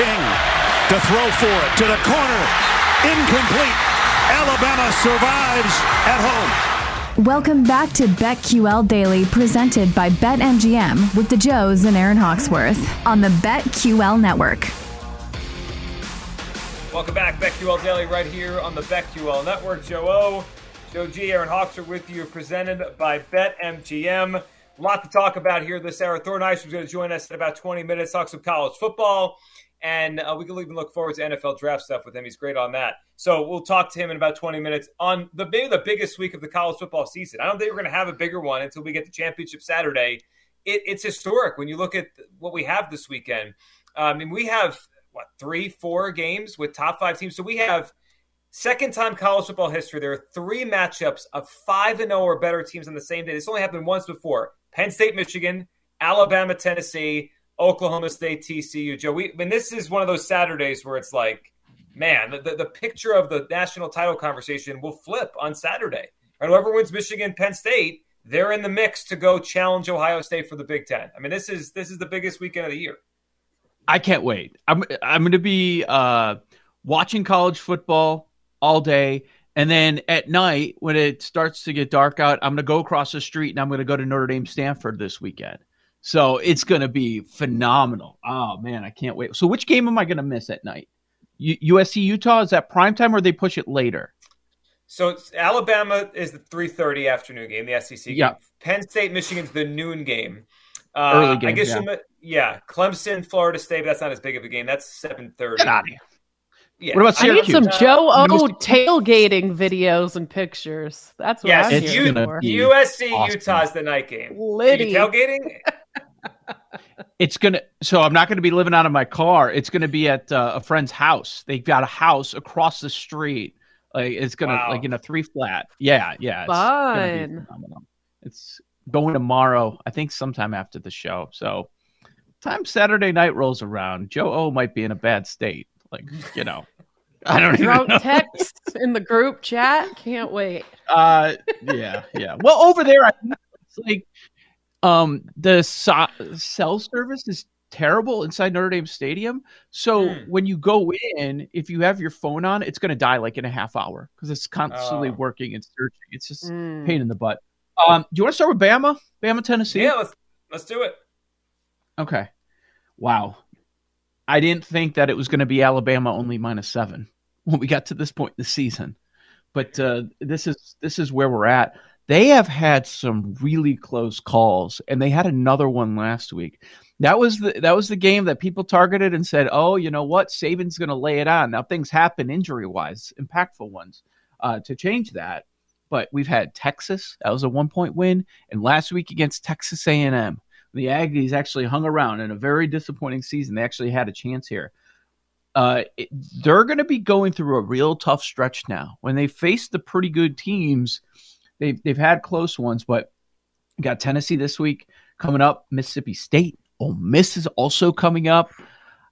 King to throw for it to the corner. Incomplete. Alabama survives at home. Welcome back to BetQL Daily, presented by BetMGM with the Joes and Aaron Hawksworth on the BetQL Network. Welcome back, BetQL Daily, right here on the BetQL Network. Joe O, Joe G, Aaron Hawks are with you, presented by BetMGM. A lot to talk about here this hour. Thor Nystrom was going to join us in about 20 minutes, talk some college football and uh, we can even look forward to NFL draft stuff with him. He's great on that. So we'll talk to him in about 20 minutes on the maybe the biggest week of the college football season. I don't think we're going to have a bigger one until we get to championship Saturday. It, it's historic when you look at what we have this weekend. I mean, we have what three, four games with top five teams. So we have second time college football history. There are three matchups of five and zero oh or better teams on the same day. This only happened once before: Penn State, Michigan, Alabama, Tennessee. Oklahoma State, TCU. Joe, we, I mean, this is one of those Saturdays where it's like, man, the, the picture of the national title conversation will flip on Saturday. And whoever wins Michigan, Penn State, they're in the mix to go challenge Ohio State for the Big Ten. I mean, this is this is the biggest weekend of the year. I can't wait. I'm I'm going to be uh, watching college football all day, and then at night when it starts to get dark out, I'm going to go across the street and I'm going to go to Notre Dame Stanford this weekend. So it's going to be phenomenal. Oh man, I can't wait. So which game am I going to miss at night? U- USC Utah is that prime time or they push it later? So Alabama is the 3:30 afternoon game, the SEC game. Yeah. Penn State Michigan's the noon game. Uh, Early game. I guess yeah. you yeah, Clemson Florida State, but that's not as big of a game. That's 7:30. Get out of here. Yeah. What about I need some Joe O Gonna tailgating videos and pictures. That's what Yes, I'm it's here you- for. USC awesome. Utah is the night game. Liddy. Are you tailgating? It's gonna. So I'm not going to be living out of my car. It's going to be at uh, a friend's house. They've got a house across the street. Like it's gonna Wow. like in a three flat. Yeah, yeah. It's gonna Fun. It's going tomorrow. I think sometime after the show. So time Saturday night rolls around, Joe O might be in a bad state. Like you know, I don't even know. text in the group chat. Can't wait. Uh, yeah, yeah. Well, over there, I it's like um the so- cell service is terrible inside Notre Dame Stadium. So Hmm. when you go in, if you have your phone on, it's going to die like in a half hour because it's constantly Oh. working and searching. It's just Mm. pain in the butt. Um, do you want to start with Bama, Bama, Tennessee? yeah, let's let's do it. Okay. Wow. I didn't think that it was going to be Alabama only minus seven when we got to this point in the season, but uh, this is this is where we're at. They have had some really close calls, and they had another one last week. That was the that was the game that people targeted and said, "Oh, you know what? Saban's going to lay it on." Now things happen injury wise, impactful ones, uh, to change that. But we've had Texas. That was a one point win, and last week against Texas A and M the Aggies actually hung around in a very disappointing season. They actually had a chance here. Uh, it, they're going to be going through a real tough stretch now. When they face the pretty good teams, they've they've had close ones, but got Tennessee this week coming up. Mississippi State, Ole Miss is also coming up.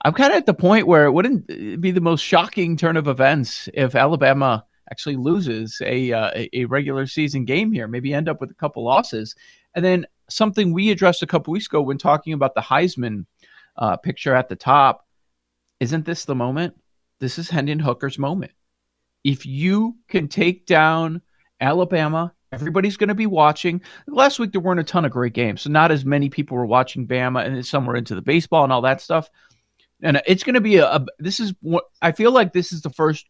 I'm kind of at the point where it wouldn't be the most shocking turn of events if Alabama actually loses a uh, a regular season game here. Maybe end up with a couple losses, and then something we addressed a couple weeks ago when talking about the Heisman uh, picture at the top. Isn't this the moment? This is Hendon Hooker's moment. If you can take down Alabama Everybody's going to be watching. Last week there weren't a ton of great games, so not as many people were watching Bama, and some were into the baseball and all that stuff. And it's going to be a, a this is what I feel like this is the first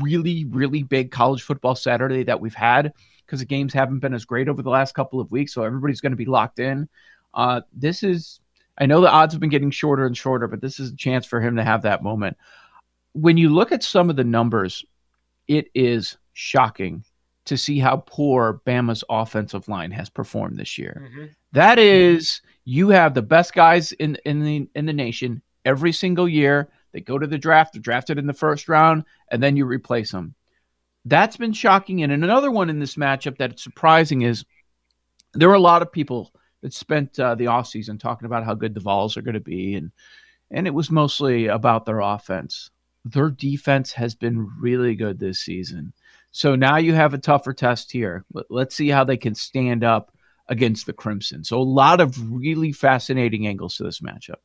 really really big college football Saturday that we've had because the games haven't been as great over the last couple of weeks, so everybody's going to be locked in. Uh, this is I know the odds have been getting shorter and shorter, but this is a chance for him to have that moment. When you look at some of the numbers, it is shocking to see how poor Bama's offensive line has performed this year. Mm-hmm. That is, you have the best guys in in the in the nation every single year. They go to the draft, they're drafted in the first round, and then you replace them. That's been shocking. And another one in this matchup that's surprising is there are a lot of people that spent uh, the offseason talking about how good the Vols are going to be, and and it was mostly about their offense. Their defense has been really good this season. So now you have a tougher test here. Let's see how they can stand up against the Crimson. So a lot of really fascinating angles to this matchup.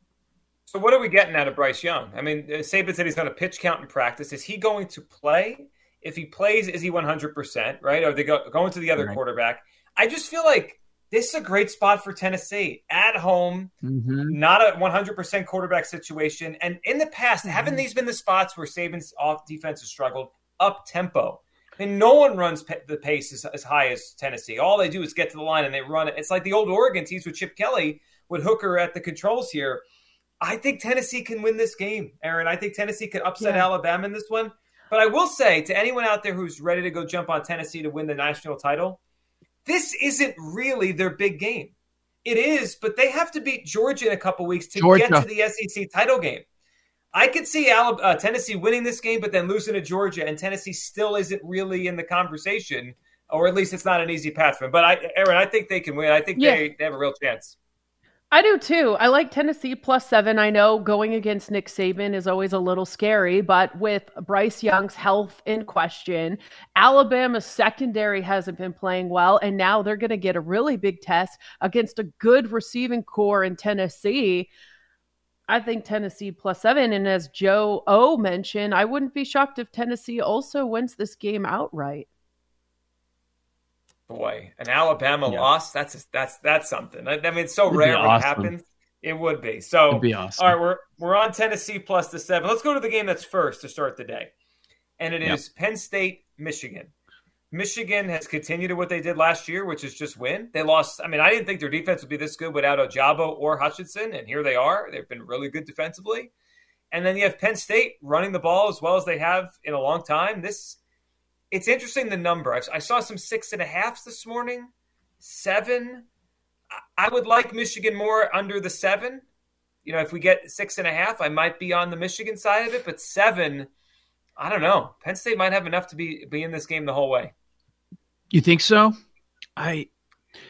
So what are we getting out of Bryce Young? I mean, uh, Saban said he's going to pitch count in practice. Is he going to play? If he plays, is he 100%, right? Or are they go, going to the other right. quarterback? I just feel like this is a great spot for Tennessee at home, mm-hmm. not a 100% quarterback situation. And in the past, mm-hmm. haven't these been the spots where Saban's off defense has struggled up tempo? And no one runs pe- the pace as, as, high as Tennessee. All they do is get to the line and they run it. It's like the old Oregon teams with Chip Kelly with Hooker at the controls here. I think Tennessee can win this game, Aaron. I think Tennessee could upset yeah. Alabama in this one. But I will say to anyone out there who's ready to go jump on Tennessee to win the national title, this isn't really their big game. It is, but they have to beat Georgia in a couple weeks to Georgia. get to the SEC title game. I could see Alabama, uh, Tennessee winning this game, but then losing to Georgia, and Tennessee still isn't really in the conversation, or at least it's not an easy path for them. But I, Aaron, I think they can win. I think yeah. they, they have a real chance. I do too. I like Tennessee plus seven. I know going against Nick Saban is always a little scary, but with Bryce Young's health in question, Alabama's secondary hasn't been playing well, and now they're going to get a really big test against a good receiving corps in Tennessee. I think Tennessee plus seven. And as Joe O mentioned, I wouldn't be shocked if Tennessee also wins this game outright. Boy, an Alabama yeah. loss, that's that's that's something. I, I mean, it's so It'd rare when awesome. it happens. It would be. So be awesome. all right, we're we're on Tennessee plus the seven. Let's go to the game that's first to start the day. And it yep. is Penn State, Michigan. Michigan has continued to what they did last year, which is just win. They lost. I mean, I didn't think their defense would be this good without Ojabo or Hutchinson, and here they are. They've been really good defensively. And then you have Penn State running the ball as well as they have in a long time. This, it's interesting the number. I, I saw some six and a halfs this morning, seven. I would like Michigan more under the seven. You know, if we get six and a half, I might be on the Michigan side of it, but seven I don't know. Penn State might have enough to be be in this game the whole way. You think so? I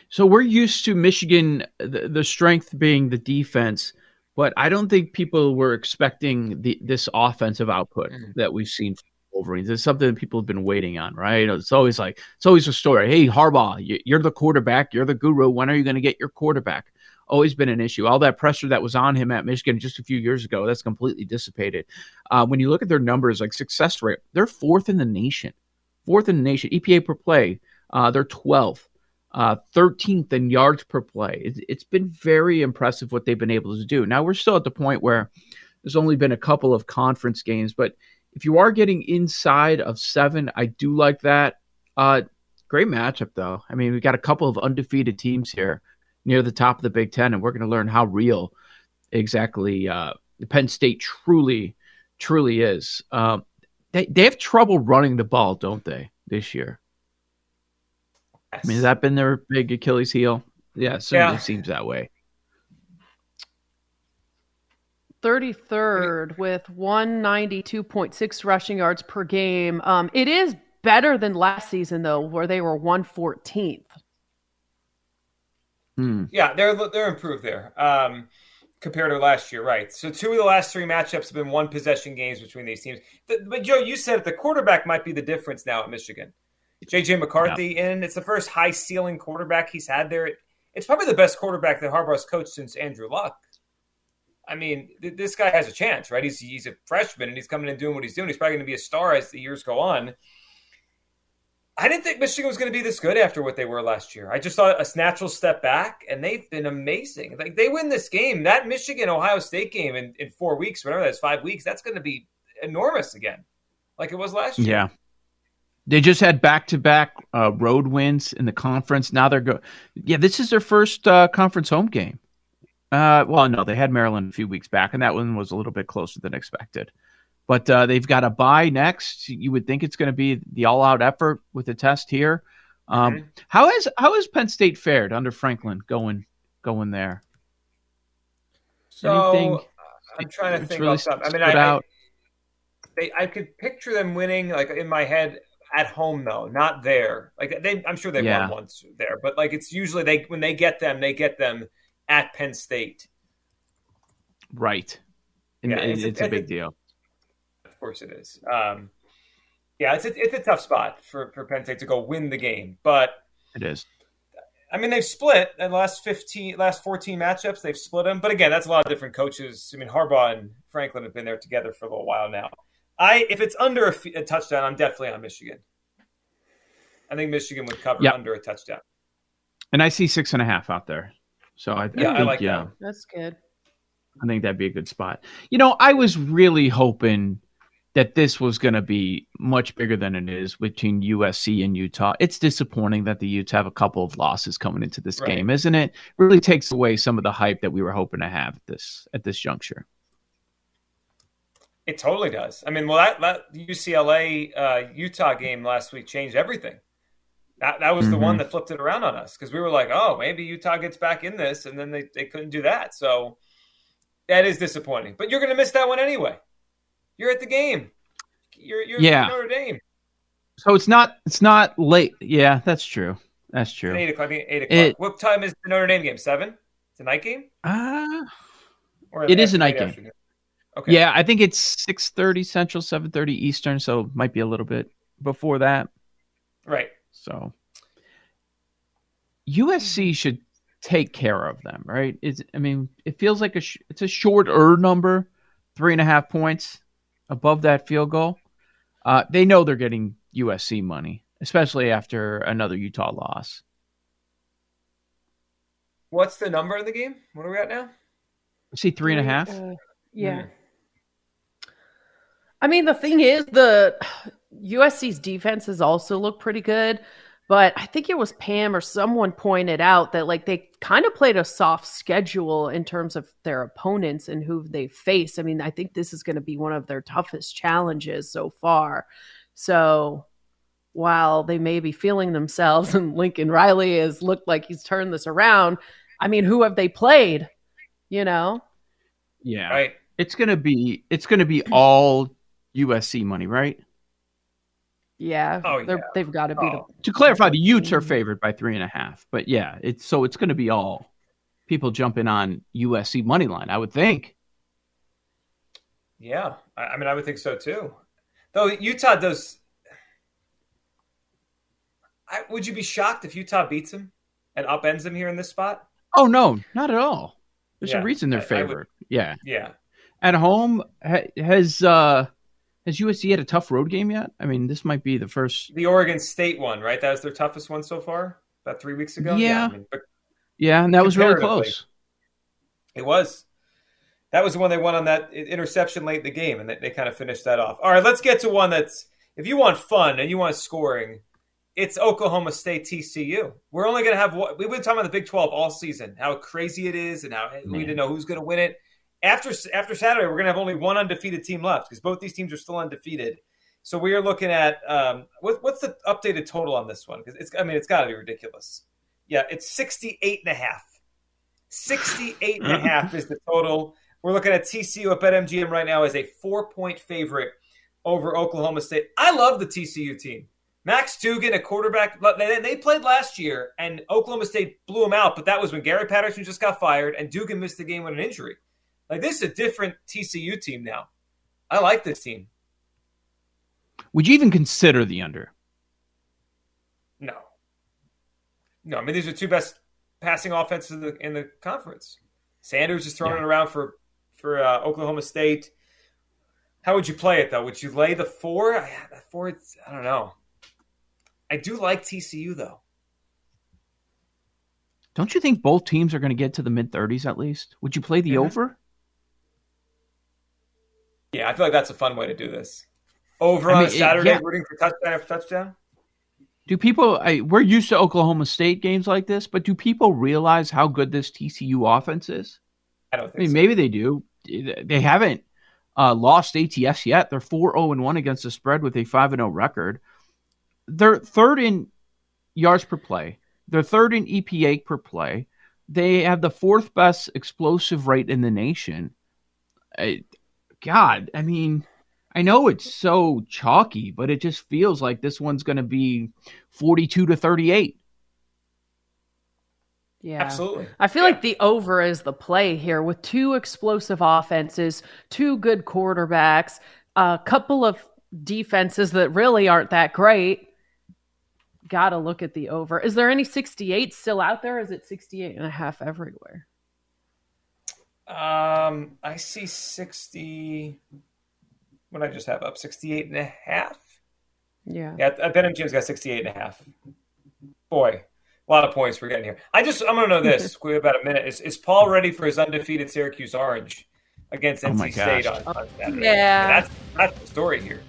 so we're used to Michigan the, the strength being the defense, but I don't think people were expecting the this offensive output mm-hmm. that we've seen It's something that people have been waiting on, right? It's always like it's always a story. Hey, Harbaugh, you're the quarterback. You're the guru. When are you going to get your quarterback? always been an issue. All that pressure that was on him at Michigan just a few years ago, that's completely dissipated. Uh, when you look at their numbers, like success rate, they're fourth in the nation, fourth in the nation. EPA per play, uh, they're 12th, uh, 13th in yards per play. It, it's been very impressive what they've been able to do. Now we're still at the point where there's only been a couple of conference games, but if you are getting inside of seven, I do like that. Uh, great matchup though. I mean, we've got a couple of undefeated teams here near the top of the Big Ten, and we're going to learn how real exactly uh, Penn State truly, truly is. Um, they they have trouble running the ball, don't they, this year? Yes. I mean, has that been their big Achilles heel? Yeah, certainly yeah. seems that way. 33rd with 192.6 rushing yards per game. Um, it is better than last season, though, where they were 114th. Hmm. Yeah, they're they're improved there um, compared to last year, right? So two of the last three matchups have been one possession games between these teams. But Joe, you said the quarterback might be the difference now at Michigan. JJ McCarthy yeah. in. It's the first high ceiling quarterback he's had there. It's probably the best quarterback that Harbaugh's coached since Andrew Luck. I mean, th- this guy has a chance, right? He's he's a freshman and he's coming in doing what he's doing. He's probably going to be a star as the years go on. I didn't think Michigan was going to be this good after what they were last year. I just thought a natural step back, and they've been amazing. Like they win this game, that Michigan Ohio State game in, in four weeks, whatever that's five weeks, that's going to be enormous again, like it was last year. Yeah. They just had back to back road wins in the conference. Now they're go. Yeah, this is their first uh, conference home game. Uh, well, no, they had Maryland a few weeks back, and that one was a little bit closer than expected. But uh, they've got a bye next. You would think it's going to be the all-out effort with the test here. Um, mm-hmm. how is how has Penn State fared under Franklin going going there? So Anything I'm trying to think really I mean, I, I, they, I could picture them winning like in my head at home though, not there. Like they, I'm sure they've yeah. won once there, but like it's usually they when they get them, they get them at Penn State. Right. And, yeah, it's, it's, a, a big deal. Of course it is. Um, yeah, it's a, it's a tough spot for, for Penn State to go win the game, but it is. I mean, they've split in the last fifteen, last fourteen matchups. They've split them, but again, that's a lot of different coaches. I mean, Harbaugh and Franklin have been there together for a little while now. I if it's under a, a touchdown, I'm definitely on Michigan. I think Michigan would cover yep. under a touchdown. And I see six and a half out there. So I, yeah, I, think, I like yeah, that. That's good. I think that'd be a good spot. You know, I was really hoping that this was going to be much bigger than it is between USC and Utah. It's disappointing that the Utes have a couple of losses coming into this right. game, isn't it? Really takes away some of the hype that we were hoping to have at this at this juncture. It totally does. I mean, well, that, that UCLA uh, Utah game last week changed everything. That that was mm-hmm. the one mm-hmm. that flipped it around on us because we were like, oh, maybe Utah gets back in this, and then they, they couldn't do that. So that is disappointing. But you're going to miss that one anyway. You're at the game. You're you're yeah. Notre Dame. So it's not it's not late. Yeah, that's true. That's true. It's eight o'clock. Eight o'clock. It, what time is the Notre Dame game? Seven. It's a night game. Ah. Uh, it is a night game. Afternoon? Okay. Yeah, I think it's six thirty Central, seven thirty Eastern. So it might be a little bit before that. Right. So USC should take care of them, right? Is I mean, it feels like a sh- it's a shorter number, three and a half points above that field goal. Uh, they know they're getting USC money, especially after another Utah loss. What's the number in the game? What are we at now? I see three and a half. Uh, yeah. Mm. I mean, the thing is, the USC's defenses also look pretty good. But I think it was Pam or someone pointed out that like they kind of played a soft schedule in terms of their opponents and who they face. I mean, I think this is going to be one of their toughest challenges so far. So while they may be feeling themselves and Lincoln Riley has looked like he's turned this around, I mean, who have they played? You know? Yeah. Right. It's gonna be it's gonna be all USC money, right? Yeah, oh, yeah. they've got to be. Oh. The- to clarify, the Utes are favored by three and a half, but yeah, it's so it's going to be all people jumping on USC money line. I would think. Yeah, I mean, I would think so too. Though Utah does. I, would you be shocked if Utah beats them and upends them here in this spot? Oh no, not at all. There's yeah, a reason they're favored. Would, yeah, yeah. At home, has uh has USC had a tough road game yet? I mean, this might be the first. The Oregon State one, right? That was their toughest one so far. About three weeks ago. Yeah, yeah, I mean, yeah and that was really close. It was. That was the one they won on that interception late in the game, and they, they kind of finished that off. All right, let's get to one that's if you want fun and you want scoring, it's Oklahoma State TCU. We're only going to have what we've been talking about the Big 12 all season, how crazy it is, and how Man. we didn't know who's going to win it after after Saturday, we're going to have only one undefeated team left because both these teams are still undefeated. So we are looking at um, what, what's the updated total on this one? Because it's I mean it's got to be ridiculous. Yeah, it's 68 and a half. 68 and a half is the total. We're looking at TCU up at BetMGM right now as a four point favorite over Oklahoma State. I love the TCU team. Max Duggan, a quarterback, they, played last year and Oklahoma State blew them out, but that was when Gary Patterson just got fired and Duggan missed the game with an injury. Like this is a different TCU team now. I like this team. Would you even consider the under? No. No, I mean these are two best passing offenses in the, in the conference. Sanders is throwing yeah. it around for for uh, Oklahoma State. How would you play it though? Would you lay the four? I, four, I don't know. I do like TCU though. Don't you think both teams are going to get to the mid 30s at least? Would you play the mm-hmm. over? I feel like that's a fun way to do this. Over I mean, on Saturday, yeah. rooting for touchdown after touchdown. Do people? I, we're used to Oklahoma State games like this, but do people realize how good this TCU offense is? I don't. I mean, so. maybe they do. They haven't uh, lost ATS yet. They're four zero oh and one against the spread with a five and zero oh record. They're third in yards per play. They're third in EPA per play. They have the fourth best explosive rate in the nation. I, God, I mean, I know it's so chalky, but it just feels like this one's going to be 42 to 38. Yeah. Absolutely. I feel like the over is the play here with two explosive offenses, two good quarterbacks, a couple of defenses that really aren't that great. Got to look at the over. Is there any 68 still out there? is it 68 and a half everywhere? Um, I see 60. What did I just have up? 68 and a half? Yeah. Yeah, I BetMGM's got 68 and a half. Boy, a lot of points we're getting here. I just, I'm going to know this. we have about a minute. Is, is Paul ready for his undefeated Syracuse Orange against NC oh State on, on Saturday? Yeah. That's, that's the story here.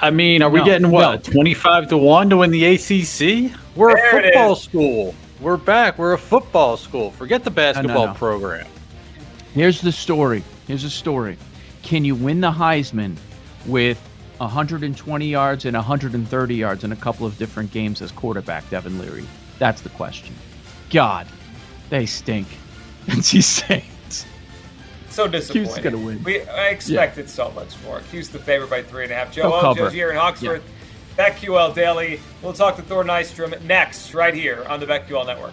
I mean, are we getting what, no. 25 to 1 to win the ACC? We're there a football school. We're back. We're a football school. Forget the basketball no, no, program. Here's the story. Here's the story. Can you win the Heisman with 120 yards and 130 yards in a couple of different games as quarterback, Devin Leary? That's the question. God, they stink. NC State. So disappointing. 'Cuse gonna win. We I expected yeah. so much more. 'Cuse the favorite by three and a half. Joe O, Joe here in Hawksworth. Yeah. BetQL Daily. We'll talk to Thor Nystrom next, right here on the BetQL Network.